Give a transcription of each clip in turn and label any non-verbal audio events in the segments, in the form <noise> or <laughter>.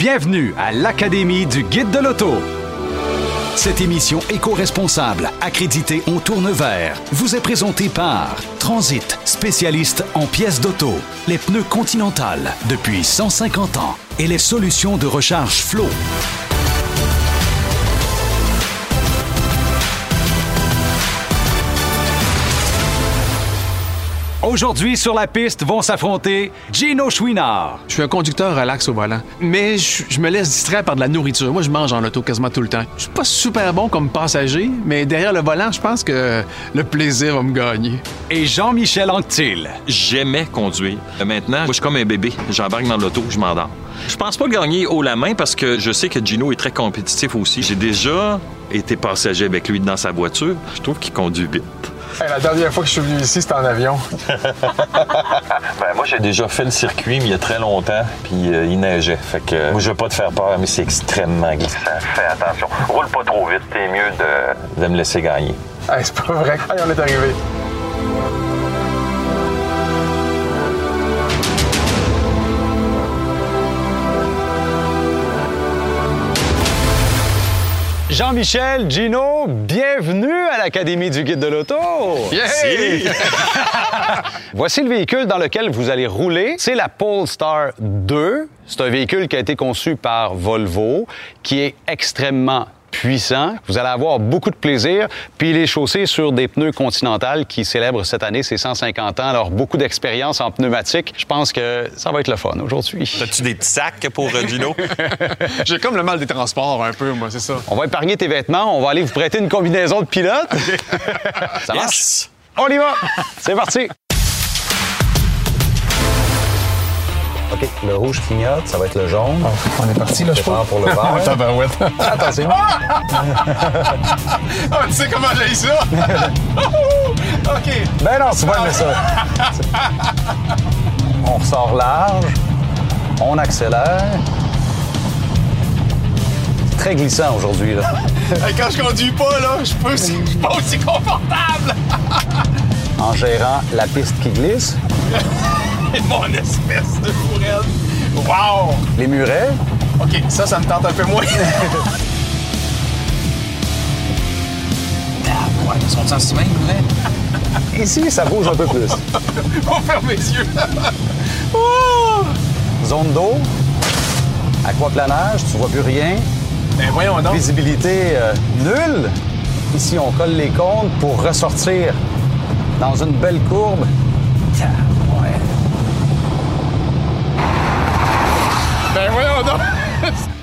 Bienvenue à l'Académie du Guide de l'Auto. Cette émission éco-responsable, accréditée en tourne vert, vous est présentée par Transit, spécialiste en pièces d'auto, les pneus Continental depuis 150 ans et les solutions de recharge Flow. Aujourd'hui, sur la piste, vont s'affronter Gino Chouinard. Je suis un conducteur relax au volant, mais je, je me laisse distraire par de la nourriture. Moi, je mange en auto quasiment tout le temps. Je suis pas super bon comme passager, mais derrière le volant, je pense que le plaisir va me gagner. Et Jean-Michel Anctil. J'aimais conduire. Maintenant, moi, je suis comme un bébé. J'embarque dans l'auto, je m'endors. Je pense pas gagner haut la main parce que je sais que Gino est très compétitif aussi. J'ai déjà été passager avec lui dans sa voiture. Je trouve qu'il conduit vite. Hey, la dernière fois que je suis venu ici, c'était en avion. <laughs> Ben, moi, j'ai déjà fait le circuit, mais il y a très longtemps, puis euh, il neigeait. Fait que euh, moi, je veux pas te faire peur, mais c'est extrêmement glissant. Fais attention. Roule pas trop vite. T'es mieux de, de me laisser gagner. Hey, c'est pas vrai. Hey, on est arrivé. Jean-Michel, Gino, bienvenue à l'Académie du Guide de l'Auto. <laughs> Voici le véhicule dans lequel vous allez rouler. C'est la Polestar 2. C'est un véhicule qui a été conçu par Volvo, qui est extrêmement puissant. Vous allez avoir beaucoup de plaisir. Puis il est chaussé sur des pneus Continental qui célèbrent cette année ses 150 ans. Alors beaucoup d'expérience en pneumatique. Je pense que ça va être le fun aujourd'hui. As-tu des petits sacs pour euh, Gino? <laughs> J'ai comme le mal des transports un peu, moi, c'est ça. On va épargner tes vêtements. On va aller vous prêter une combinaison de pilote. <laughs> Ça marche? Yes! On y va! C'est parti! OK, le rouge clignote, ça va être le jaune. On est parti, là, je pense. pour le vert. <laughs> Tabarouette. <laughs> Attention. Ah, tu sais comment j'ai ça? <laughs> OK. Ben non, tu vas aimer ça. On ressort large. On accélère. Très glissant aujourd'hui, là. Quand je conduis pas, là, je peux je suis pas aussi confortable. En gérant la piste qui glisse. <laughs> Mon espèce de fourette. Wow! Les murets? OK, ça, ça me tente un peu moins. <laughs> Ouais, ils sont en semaine, vrai? Ici, ça bouge un peu plus. <laughs> On ferme les yeux. Oh! Zone d'eau? Aquaplanage, tu vois plus rien. Ben voyons donc. Visibilité euh, nulle. Ici, on colle les comptes pour ressortir dans une belle courbe. Ben voyons donc.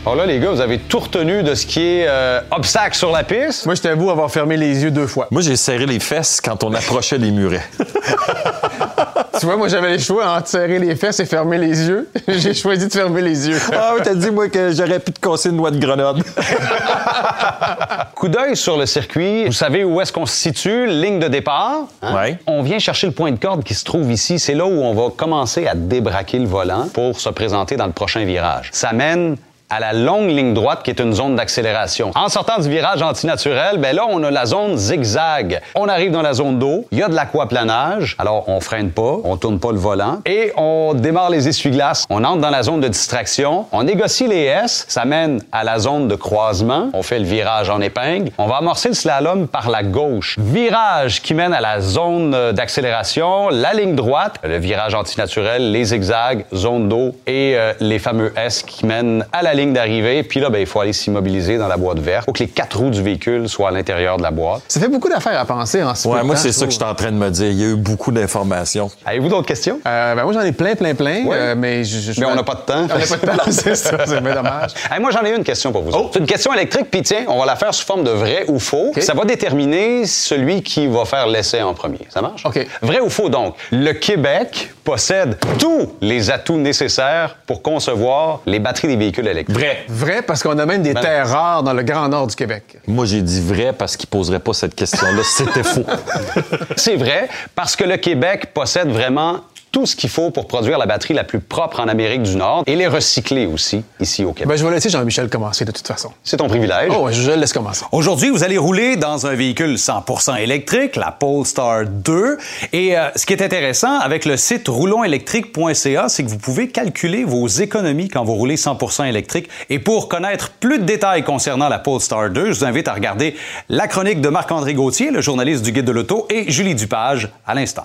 Alors là, les gars, vous avez tout retenu de ce qui est euh, obstacle sur la piste? Moi, je t'avoue avoir fermé les yeux deux fois. Moi, j'ai serré les fesses quand on approchait des murets. <laughs> Tu vois, moi, j'avais les choix entre serrer les fesses et fermer les yeux. <laughs> J'ai choisi de fermer les yeux. ah oui, t'as dit, moi, que j'aurais pu te casser une noix de grenade. <laughs> Coup d'œil sur le circuit. Vous savez où est-ce qu'on se situe, ligne de départ. hein? Ouais. On vient chercher le point de corde qui se trouve ici. C'est là où on va commencer à débraquer le volant pour se présenter dans le prochain virage. Ça mène à la longue ligne droite qui est une zone d'accélération. En sortant du virage antinaturel, ben là, on a la zone zigzag. On arrive dans la zone d'eau, il y a de l'aquaplanage, alors on freine pas, on tourne pas le volant et on démarre les essuie-glaces. On entre dans la zone de distraction, on négocie les S, ça mène à la zone de croisement, on fait le virage en épingle, on va amorcer le slalom par la gauche. Virage qui mène à la zone euh, d'accélération, la ligne droite, le virage antinaturel, les zigzags, zone d'eau et euh, les fameux S qui mènent à la ligne d'arrivée. Puis là, ben, il faut aller s'immobiliser dans la boîte verte. Il faut que les quatre roues du véhicule soient à l'intérieur de la boîte. Ça fait beaucoup d'affaires à penser en ce Ouais, moi, c'est ça que je suis en train de me dire. Il y a eu beaucoup d'informations. Avez-vous d'autres questions? Euh, ben moi, j'en ai plein, plein, plein. Ouais. euh, mais je, je- Mais on n'a pas de temps. On n'a pas de temps, <laughs> <laughs> c'est ça. C'est bien dommage. Hey, moi, j'en ai une question pour vous. autres. C'est une question électrique, puis tiens, on va la faire sous forme de vrai ou faux. Ça va déterminer celui qui va faire l'essai en premier. Ça marche? OK. Vrai ou faux, donc? Le Québec possède tous les atouts nécessaires pour concevoir les batteries des véhicules électriques. Vrai. Vrai, parce qu'on a même des Ben- terres rares dans le Grand Nord du Québec. Moi, j'ai dit vrai parce qu'il poserait pas cette question-là. C'était faux. <laughs> C'est vrai, parce que le Québec possède vraiment tout ce qu'il faut pour produire la batterie la plus propre en Amérique du Nord et les recycler aussi ici au Québec. Ben, je vais laisser Jean-Michel commencer de toute façon. C'est ton privilège. Oh, je le laisse commencer. Aujourd'hui, vous allez rouler dans un véhicule 100% électrique, la Polestar 2. Et euh, ce qui est intéressant avec le site roulonsélectrique.ca, c'est que vous pouvez calculer vos économies quand vous roulez 100% électrique. Et pour connaître plus de détails concernant la Polestar 2, je vous invite à regarder la chronique de Marc-André Gauthier, le journaliste du Guide de l'Auto, et Julie Dupage à l'instant.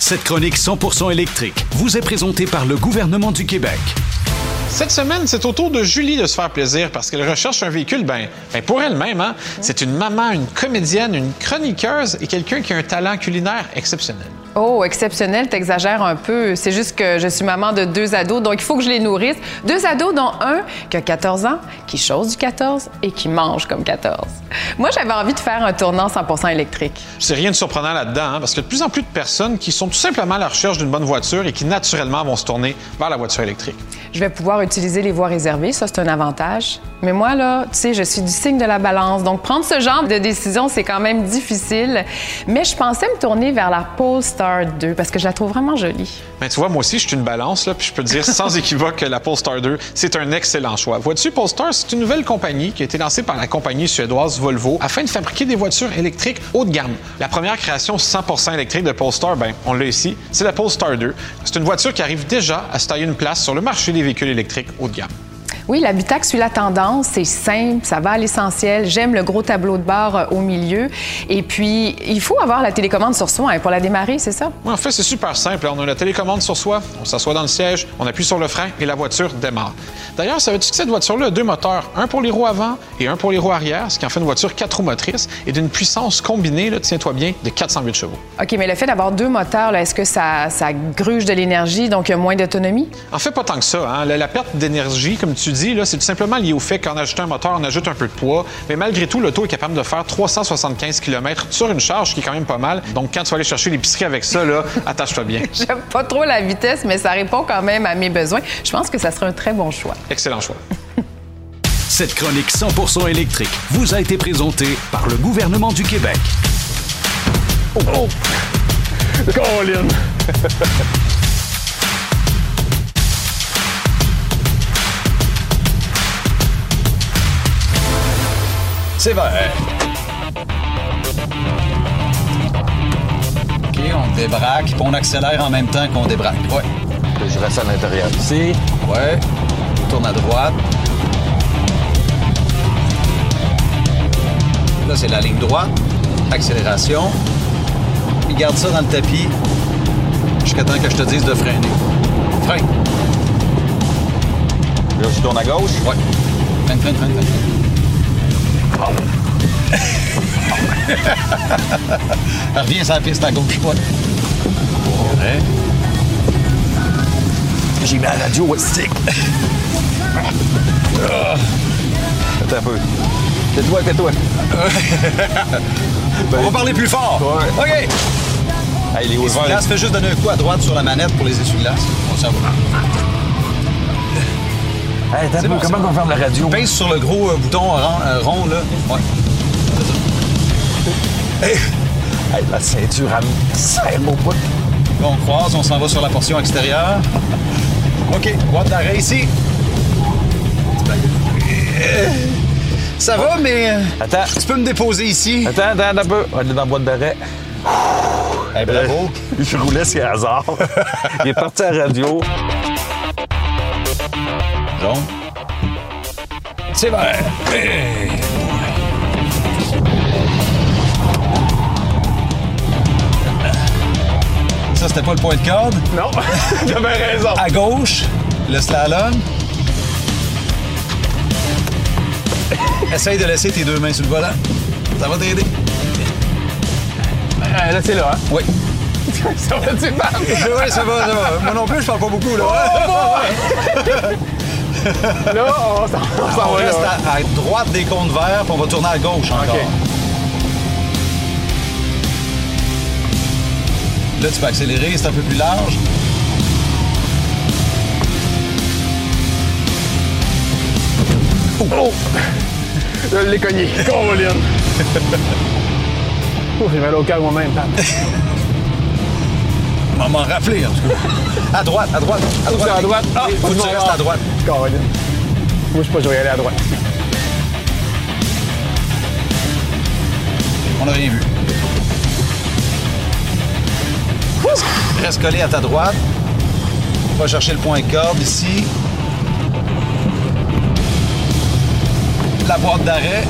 Cette chronique 100% électrique vous est présentée par le gouvernement du Québec. Cette semaine, c'est au tour de Julie de se faire plaisir parce qu'elle recherche un véhicule, ben, ben pour elle-même. Hein? C'est une maman, une comédienne, une chroniqueuse et quelqu'un qui a un talent culinaire exceptionnel. Oh, exceptionnel, t'exagères un peu. C'est juste que je suis maman de deux ados, donc il faut que je les nourrisse. Deux ados, dont un qui a 14 ans, qui chose du 14 et qui mange comme 14. Moi, j'avais envie de faire un tournant 100% électrique. C'est rien de surprenant là-dedans, hein, parce qu'il y a de plus en plus de personnes qui sont tout simplement à la recherche d'une bonne voiture et qui naturellement vont se tourner vers la voiture électrique. Je vais pouvoir utiliser les voies réservées, ça c'est un avantage. Mais moi, là, tu sais, je suis du signe de la balance, donc prendre ce genre de décision, c'est quand même difficile. Mais je pensais me tourner vers la Polestar 2 parce que je la trouve vraiment jolie. Ben, tu vois, moi aussi, je suis une balance, là, puis je peux te dire <laughs> sans équivoque que la Polestar 2, c'est un excellent choix. Vois-tu, Polestar, c'est une nouvelle compagnie qui a été lancée par la compagnie suédoise Volvo afin de fabriquer des voitures électriques haut de gamme. La première création 100% électrique de Polestar, ben, on l'a ici, c'est la Polestar 2. C'est une voiture qui arrive déjà à se tailler une place sur le marché des véhicules électriques haut de gamme. Oui, l'habitacle suit la tendance, c'est simple, ça va à l'essentiel. J'aime le gros tableau de bord euh, au milieu. Et puis, il faut avoir la télécommande sur soi hein, pour la démarrer, c'est ça? Oui, en fait, c'est super simple. On a la télécommande sur soi, on s'assoit dans le siège, on appuie sur le frein et la voiture démarre. D'ailleurs, savais-tu que cette voiture-là a deux moteurs, un pour les roues avant et un pour les roues arrière, ce qui en fait une voiture quatre roues motrices et d'une puissance combinée, tiens-toi bien, de 408 chevaux. OK, mais le fait d'avoir deux moteurs, est-ce que ça, ça gruge de l'énergie, donc il y a moins d'autonomie? En fait, pas tant que ça. hein. La, la perte d'énergie, comme tu dis, c'est tout simplement lié au fait qu'en ajoutant un moteur, on ajoute un peu de poids. Mais malgré tout, l'auto est capable de faire 375 km sur une charge, ce qui est quand même pas mal. Donc, quand tu vas aller chercher l'épicerie avec ça, <laughs> attache-toi bien. J'aime pas trop la vitesse, mais ça répond quand même à mes besoins. Je pense que ça serait un très bon choix. Excellent choix. <laughs> Cette chronique 100% électrique vous a été présentée par le gouvernement du Québec. Colin! <laughs> C'est vrai. OK, on débraque, puis on accélère en même temps qu'on débraque. Ouais. Je reste à l'intérieur ici. Ouais. Tourne à droite. Là, c'est la ligne droite. Accélération. Puis garde ça dans le tapis jusqu'à temps que je te dise de freiner. Freine. Là, je tourne à gauche. Ouais. Freine, freine, freine, freine. <laughs> Reviens sur la piste à gauche, ouais. Ouais. J'ai mis la radio au stick. Attends un peu. Tais-toi, tais-toi. <laughs> On va parler plus fort. OK. Hey, les ouverts, Là, fais juste donner un coup à droite sur la manette pour les essuie-glaces. On s'en va. Hey, C'est bon, comment c'est on va faire de la radio? Pince sur le gros euh, bouton rond, euh, rond, là. Ouais. Hey, la ceinture, elle serre mon bout. Là, on croise, on s'en va sur la portion extérieure. OK, boîte d'arrêt ici. Euh, Ça va, mais euh, Attends. tu peux me déposer ici. Attends, attends, attends un peu. On va aller dans la boîte d'arrêt. Eh, bravo. <laughs> Je roulais sur hasard. <laughs> Il est parti à la radio. Jaune. C'est vert. Ça, c'était pas le point de corde. Non, <laughs> j'avais raison. À gauche, le slalom. Essaye de laisser tes deux mains sur le volant. Ça va t'aider. Euh, là, c'est là, hein? Oui. <laughs> Ça va-tu mal? Oui, ça va, ça va. Moi non plus, je parle pas beaucoup, là. <laughs> <laughs> Là, on s'en s'en On va reste à, à droite des comptes verts, puis on va tourner à gauche encore. Là, tu peux accélérer, c'est un peu plus large. Oh! Je l'ai cogné. Colin! <laughs> Ouh, j'ai mal au cœur moi-même, Pat. <laughs> m'a m'en rappelé, en tout cas. À droite, à droite, à droite. à droite? Ah, faut que tu restes à droite. Caroline. Moi, je sais pas, je vais y aller à droite. On n'a rien vu. Reste, reste collé à ta droite. On va chercher le point de corde ici. La boîte d'arrêt.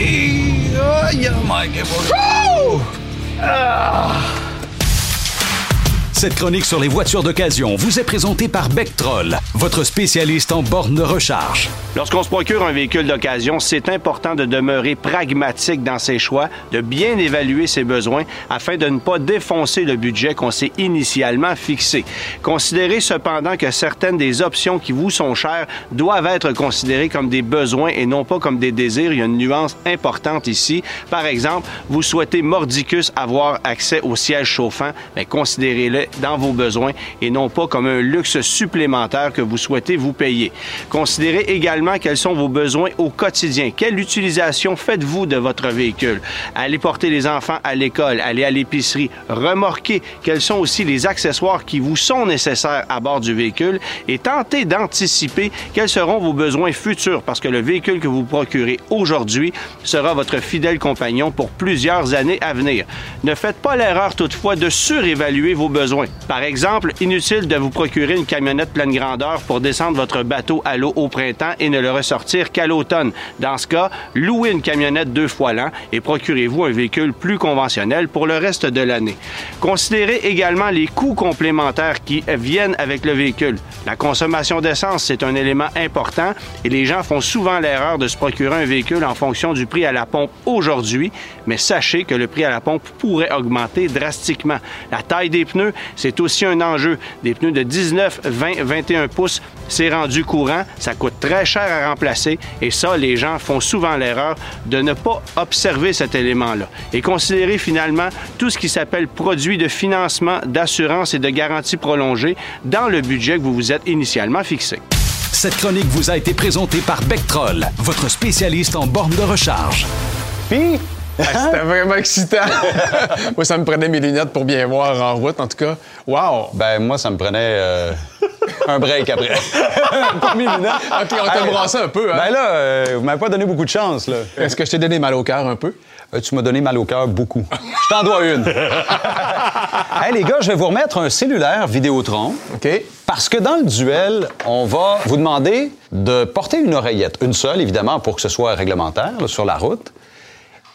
Et... Aïe, 啊。Cette chronique sur les voitures d'occasion vous est présentée par Bectrol, votre spécialiste en bornes de recharge. Lorsqu'on se procure un véhicule d'occasion, c'est important de demeurer pragmatique dans ses choix, de bien évaluer ses besoins afin de ne pas défoncer le budget qu'on s'est initialement fixé. Considérez cependant que certaines des options qui vous sont chères doivent être considérées comme des besoins et non pas comme des désirs. Il y a une nuance importante ici. Par exemple, vous souhaitez mordicus avoir accès au siège chauffant, mais considérez-le dans vos besoins et non pas comme un luxe supplémentaire que vous souhaitez vous payer. Considérez également quels sont vos besoins au quotidien. Quelle utilisation faites-vous de votre véhicule? Allez porter les enfants à l'école, aller à l'épicerie, remorquez quels sont aussi les accessoires qui vous sont nécessaires à bord du véhicule? Et tentez d'anticiper quels seront vos besoins futurs parce que le véhicule que vous procurez aujourd'hui sera votre fidèle compagnon pour plusieurs années à venir. Ne faites pas l'erreur toutefois de surévaluer vos besoins. Par exemple, inutile de vous procurer une camionnette pleine grandeur pour descendre votre bateau à l'eau au printemps et ne le ressortir qu'à l'automne. Dans ce cas, louez une camionnette deux fois l'an et procurez-vous un véhicule plus conventionnel pour le reste de l'année. Considérez également les coûts complémentaires qui viennent avec le véhicule. La consommation d'essence, c'est un élément important et les gens font souvent l'erreur de se procurer un véhicule en fonction du prix à la pompe aujourd'hui, mais sachez que le prix à la pompe pourrait augmenter drastiquement. La taille des pneus, c'est aussi un enjeu. Des pneus de 19, 20, 21 pouces, c'est rendu courant, ça coûte très cher à remplacer et ça, les gens font souvent l'erreur de ne pas observer cet élément-là et considérer finalement tout ce qui s'appelle produit de financement, d'assurance et de garantie prolongée dans le budget que vous vous êtes initialement fixé. Cette chronique vous a été présentée par Bectrol, votre spécialiste en bornes de recharge. Puis, Ah, C'était vraiment excitant. <laughs> Moi, ça me prenait mes lunettes pour bien voir en route, en tout cas. Wow! ben moi, ça me prenait euh, un break après. <laughs> Pas mes lunettes. OK, on t'a brassé un peu, hein? Ben là, euh, vous m'avez pas donné beaucoup de chance, là. Est-ce que je t'ai donné mal au cœur un peu? Euh, tu m'as donné mal au cœur beaucoup. Je t'en dois une. <laughs> hey, les gars, je vais vous remettre un cellulaire Vidéotron. OK. Parce que dans le duel, on va vous demander de porter une oreillette, une seule évidemment pour que ce soit réglementaire là, sur la route.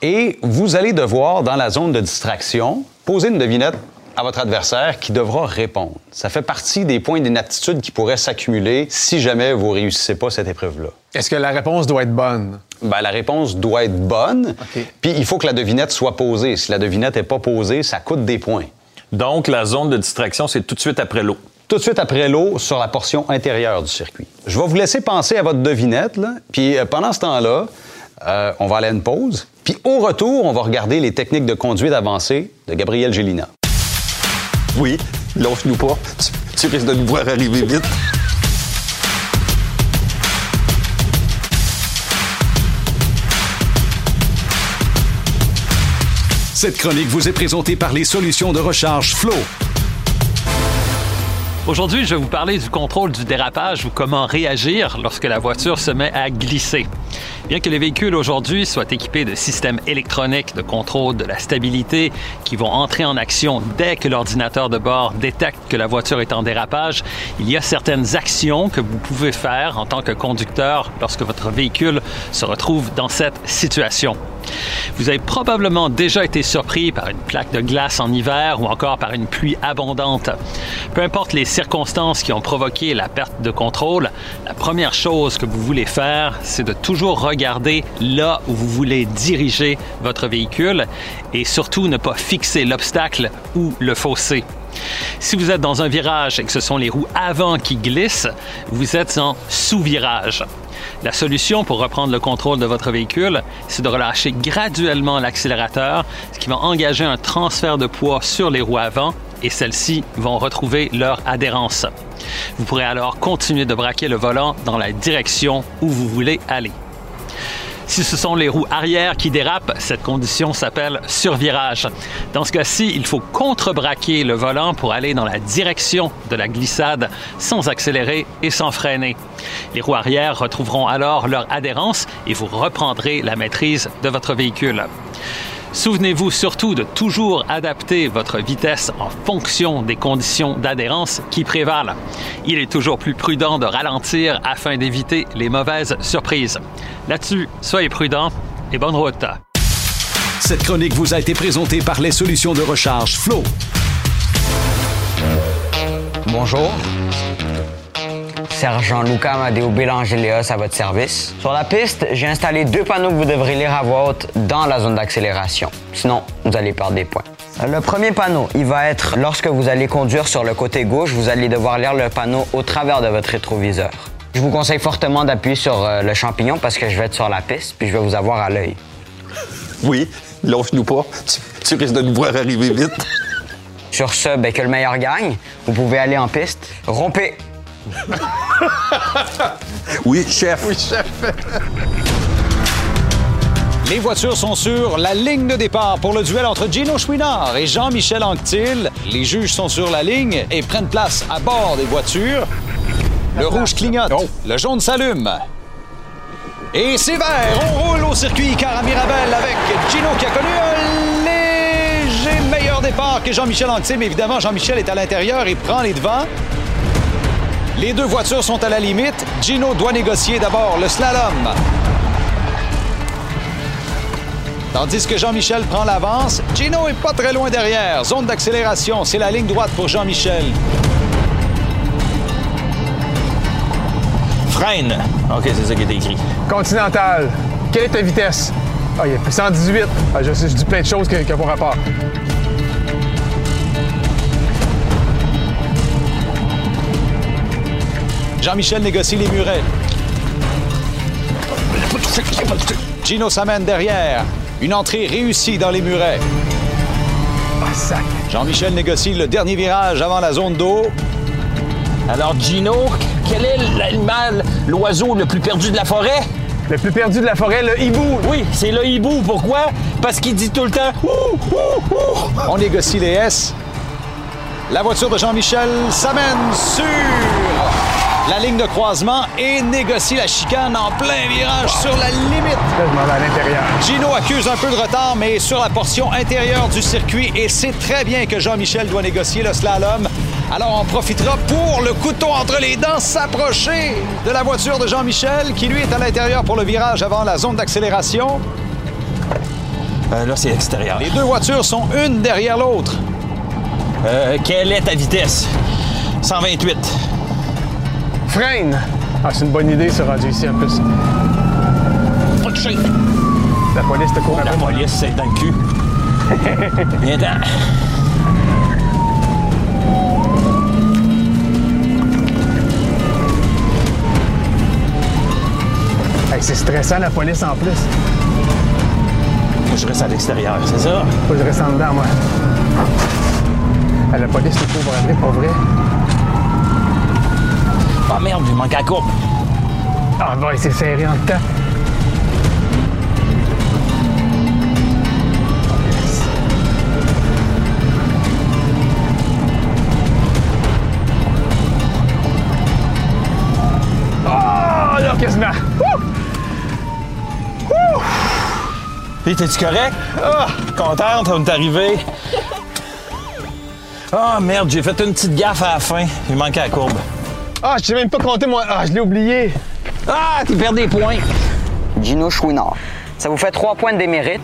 Et vous allez devoir, dans la zone de distraction, poser une devinette à votre adversaire qui devra répondre. Ça fait partie des points d'inaptitude qui pourraient s'accumuler si jamais vous réussissez pas cette épreuve-là. Est-ce que la réponse doit être bonne? Ben, la réponse doit être bonne. Puis il faut que la devinette soit posée. Si la devinette n'est pas posée, ça coûte des points. Donc, la zone de distraction, c'est tout de suite après l'eau. Tout de suite après l'eau sur la portion intérieure du circuit. Je vais vous laisser penser à votre devinette. Là. Puis euh, pendant ce temps-là, euh, on va aller à une pause. Puis au retour, on va regarder les techniques de conduite avancée de Gabriel Gélina. Oui, lâche-nous pas. Tu, tu risques de nous voir arriver vite. Cette chronique vous est présentée par les solutions de recharge Flow. Aujourd'hui, je vais vous parler du contrôle du dérapage ou comment réagir lorsque la voiture se met à glisser. Bien que les véhicules aujourd'hui soient équipés de systèmes électroniques de contrôle de la stabilité qui vont entrer en action dès que l'ordinateur de bord détecte que la voiture est en dérapage, il y a certaines actions que vous pouvez faire en tant que conducteur lorsque votre véhicule se retrouve dans cette situation. Vous avez probablement déjà été surpris par une plaque de glace en hiver ou encore par une pluie abondante. Peu importe les circonstances qui ont provoqué la perte de contrôle, la première chose que vous voulez faire, c'est de toujours regarder là où vous voulez diriger votre véhicule et surtout ne pas fixer l'obstacle ou le fossé. Si vous êtes dans un virage et que ce sont les roues avant qui glissent, vous êtes en sous-virage. La solution pour reprendre le contrôle de votre véhicule, c'est de relâcher graduellement l'accélérateur, ce qui va engager un transfert de poids sur les roues avant et celles-ci vont retrouver leur adhérence. Vous pourrez alors continuer de braquer le volant dans la direction où vous voulez aller. Si ce sont les roues arrière qui dérapent, cette condition s'appelle survirage. Dans ce cas-ci, il faut contrebraquer le volant pour aller dans la direction de la glissade sans accélérer et sans freiner. Les roues arrière retrouveront alors leur adhérence et vous reprendrez la maîtrise de votre véhicule. Souvenez-vous surtout de toujours adapter votre vitesse en fonction des conditions d'adhérence qui prévalent. Il est toujours plus prudent de ralentir afin d'éviter les mauvaises surprises. Là-dessus, soyez prudents et bonne route. Cette chronique vous a été présentée par les solutions de recharge Flow. Bonjour. Sergent Luca Amadeo Bélanger-Léos à votre service. Sur la piste, j'ai installé deux panneaux que vous devrez lire à voix haute dans la zone d'accélération. Sinon, vous allez perdre des points. Le premier panneau, il va être lorsque vous allez conduire sur le côté gauche, vous allez devoir lire le panneau au travers de votre rétroviseur. Je vous conseille fortement d'appuyer sur euh, le champignon parce que je vais être sur la piste puis je vais vous avoir à l'œil. Oui, lâche-nous pas. Tu, tu risques de nous voir arriver vite. Sur ce, ben, que le meilleur gagne. Vous pouvez aller en piste. Rompez. <laughs> Oui, chef. Oui, chef. Les voitures sont sur la ligne de départ pour le duel entre Gino Chouinard et Jean-Michel Anctil. Les juges sont sur la ligne et prennent place à bord des voitures. Le rouge clignote, le jaune s'allume. Et c'est vert, on roule au circuit car à Mirabel avec Gino qui a connu un léger meilleur départ que Jean-Michel Anctil. Mais évidemment, Jean-Michel est à l'intérieur et prend les devants. Les deux voitures sont à la limite. Gino doit négocier d'abord le slalom. Tandis que Jean-Michel prend l'avance, Gino est pas très loin derrière. Zone d'accélération, c'est la ligne droite pour Jean-Michel. Freine. OK, c'est ça qui est écrit. Continental. Quelle est ta vitesse? Ah, il y a 118. Ah, je, sais, je dis plein de choses qui n'ont pas rapport. Jean-Michel négocie les murets. Gino s'amène derrière. Une entrée réussie dans les murets. Jean-Michel négocie le dernier virage avant la zone d'eau. Alors, Gino, quel est l'animal, l'oiseau le plus perdu de la forêt? Le plus perdu de la forêt, le hibou. Oui, c'est le hibou. Pourquoi? Parce qu'il dit tout le temps Ouh, ouh, ouh. On négocie les S. La voiture de Jean-Michel s'amène sur la ligne de croisement et négocie la chicane en plein virage sur la limite. Là, je m'en vais à l'intérieur. Gino accuse un peu de retard, mais sur la portion intérieure du circuit et sait très bien que Jean-Michel doit négocier le slalom. Alors on profitera pour le couteau entre les dents s'approcher de la voiture de Jean-Michel qui lui est à l'intérieur pour le virage avant la zone d'accélération. Euh, là, c'est extérieur. Les deux voitures sont une derrière l'autre. Euh, quelle est ta vitesse? 128. Freine. Ah, c'est une bonne idée, ce rendu ici, en plus. Pas touché. La police te court La après. police, c'est dans le cul. <laughs> Viens-t'en. Hey, c'est stressant, la police, en plus. Je reste à l'extérieur, c'est ça? Faut que je reste en dedans, moi. La police te court après, pas vrai. Ah merde, il manque à courbe. Ah, bon, c'est serré en temps. Oh, là, quasiment. Puis, t'es-tu correct? Ah, contente, on est arrivé. <laughs> Ah merde, j'ai fait une petite gaffe à la fin. Il manquait la courbe. Ah, je sais même pas compter, moi. Ah, je l'ai oublié. Ah, tu perds des points. Gino Chouinard. Ça vous fait trois points de démérite.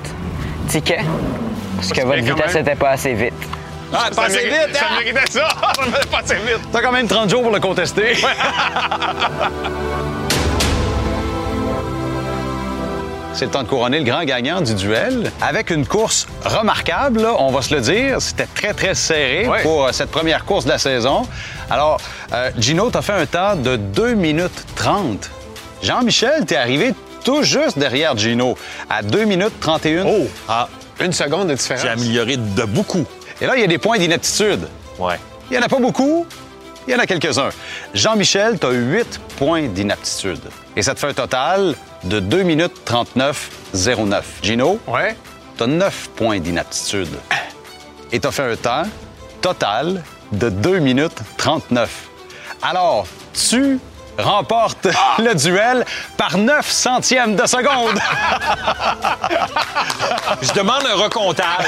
Ticket. Parce que votre vitesse n'était pas assez vite. Ah, Ça passez mérite- vite! Ça méritait ça. Ça méritait pas assez vite. T'as quand même 30 jours pour le contester. <laughs> C'est le temps de couronner le grand gagnant du duel avec une course remarquable, là, on va se le dire. C'était très, très serré pour euh, cette première course de la saison. Alors, euh, Gino, t'as fait un temps de 2 minutes 30. Jean-Michel, t'es arrivé tout juste derrière Gino à 2 minutes 31. Oh! Ah, Une seconde de différence. j'ai amélioré de beaucoup. Et là, il y a des points d'inaptitude. Ouais. Il n'y en a pas beaucoup, Il y en a quelques-uns. Jean-Michel, tu as 8 points d'inaptitude. Et ça te fait un total de 2 minutes 39 09. Gino? Ouais. Tu as 9 points d'inaptitude. Et tu as fait un temps total de 2 minutes 39. Alors, tu remportes le duel par 9 centièmes de seconde. Je demande un recomptage.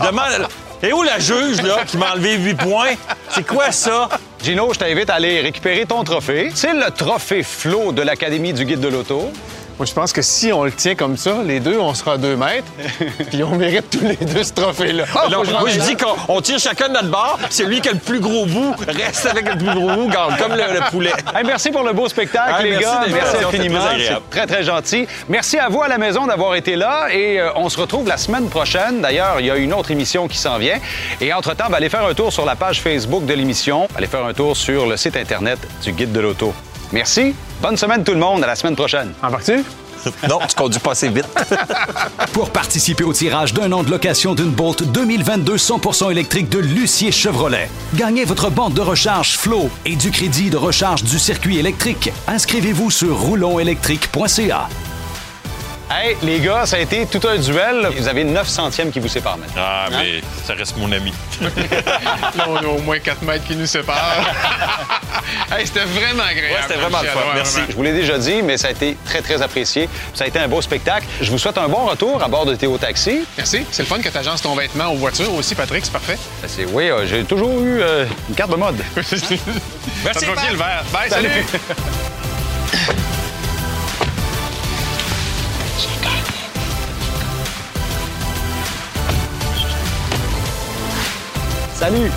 Je demande. Et où la juge, là, qui m'a enlevé 8 points? C'est quoi ça? Gino, je t'invite à aller récupérer ton trophée. C'est le trophée Flo de l'Académie du Guide de l'Auto. Moi, je pense que si on le tient comme ça, les deux, on sera à deux mètres. <laughs> Puis on mérite tous les deux ce trophée-là. Ah, moi, je dis qu'on on tire chacun de notre bord. Celui qui a le plus gros bout reste avec le plus gros bout, gagne, comme le, le poulet. Hey, merci pour le beau spectacle, les merci gars. Merci infiniment. C'est très, très gentil. Merci à vous à la maison d'avoir été là. Et euh, on se retrouve la semaine prochaine. D'ailleurs, il y a une autre émission qui s'en vient. Et entre-temps, ben, allez faire un tour sur la page Facebook de l'émission. Allez faire un tour sur le site Internet du Guide de l'Auto. Merci. Bonne semaine tout le monde. À la semaine prochaine. Embarques-tu? Non, tu conduis pas assez vite. <laughs> Pour participer au tirage d'un an de location d'une Bolt 2022 100% électrique de Lucier Chevrolet, gagnez votre bande de recharge Flow et du crédit de recharge du circuit électrique. Inscrivez-vous sur roulonélectrique.ca. Hey, les gars, ça a été tout un duel. Vous avez 9 centièmes qui vous séparent maintenant. Ah, mais ça reste mon ami. <laughs> Là, on a au moins 4 mètres qui nous séparent. <laughs> hey, c'était vraiment agréable. Ouais, c'était vraiment le fun. Merci. vraiment. Je vous l'ai déjà dit, mais ça a été très, très apprécié. Ça a été un beau spectacle. Je vous souhaite un bon retour à bord de Théo Taxi. Merci. C'est le fun que tu agences ton vêtement aux voitures aussi, Patrick. C'est parfait. Ben, c'est- oui, euh, j'ai toujours eu euh, une carte de mode. <laughs> Merci. Ça te va Pat. bien le verre? Bye, salut. Salut!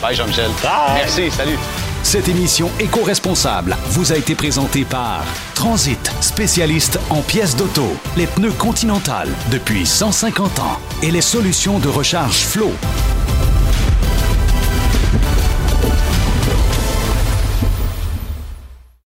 Bye, Jean-Michel. Merci, salut. Cette émission éco-responsable vous a été présentée par Transit, spécialiste en pièces d'auto, les pneus Continental depuis 150 ans et les solutions de recharge Flow.